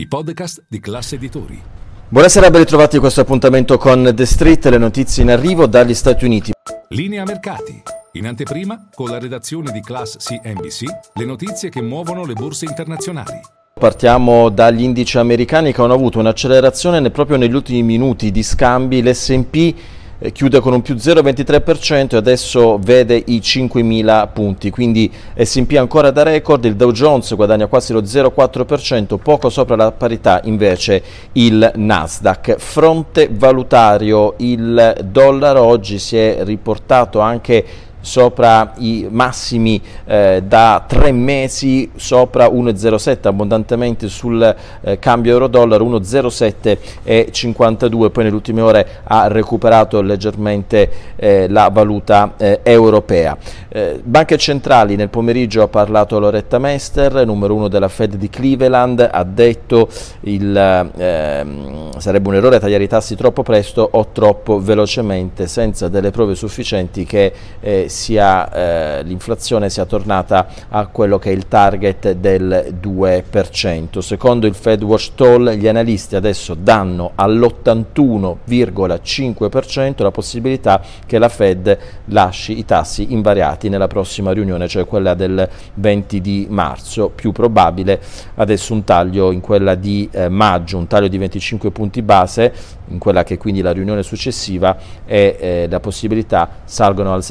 i podcast di classe editori. Buonasera, ben ritrovati a questo appuntamento con The Street, le notizie in arrivo dagli Stati Uniti. Linea mercati. In anteprima, con la redazione di Class CNBC, le notizie che muovono le borse internazionali. Partiamo dagli indici americani che hanno avuto un'accelerazione proprio negli ultimi minuti di scambi. L'S&P eh, chiude con un più 0,23% e adesso vede i 5.000 punti, quindi S&P ancora da record, il Dow Jones guadagna quasi lo 0,4%, poco sopra la parità invece il Nasdaq. Fronte valutario, il dollaro oggi si è riportato anche sopra i massimi eh, da tre mesi, sopra 1,07 abbondantemente sul eh, cambio euro-dollaro, 1,07 e 52, poi nelle ultime ore ha recuperato leggermente eh, la valuta eh, europea. Eh, banche centrali nel pomeriggio ha parlato Loretta Mester, numero uno della Fed di Cleveland, ha detto il, ehm, sarebbe un errore tagliare i tassi troppo presto o troppo velocemente senza delle prove sufficienti che eh, sia, eh, l'inflazione sia tornata a quello che è il target del 2%. Secondo il Fed Watch Toll gli analisti adesso danno all'81,5% la possibilità che la Fed lasci i tassi invariati nella prossima riunione, cioè quella del 20 di marzo. Più probabile adesso un taglio in quella di eh, maggio, un taglio di 25 punti base, in quella che quindi la riunione successiva e eh, la possibilità salgono al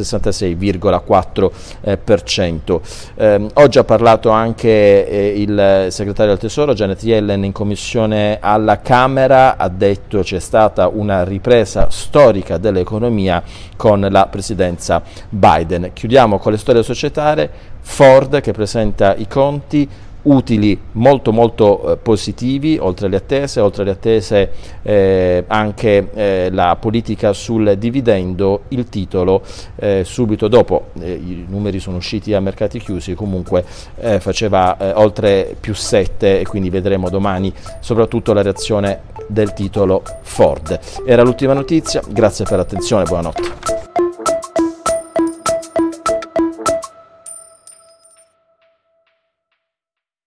66,4%. Eh, oggi ha parlato anche eh, il segretario del Tesoro Janet Yellen in commissione alla Camera, ha detto c'è stata una ripresa storica dell'economia con la presidenza Biden. Chiudiamo con le storie societarie, Ford che presenta i conti, utili molto molto eh, positivi oltre alle attese, oltre alle attese eh, anche eh, la politica sul dividendo, il titolo eh, subito dopo, eh, i numeri sono usciti a mercati chiusi, comunque eh, faceva oltre più 7 e quindi vedremo domani soprattutto la reazione del titolo Ford. Era l'ultima notizia, grazie per l'attenzione, buonanotte.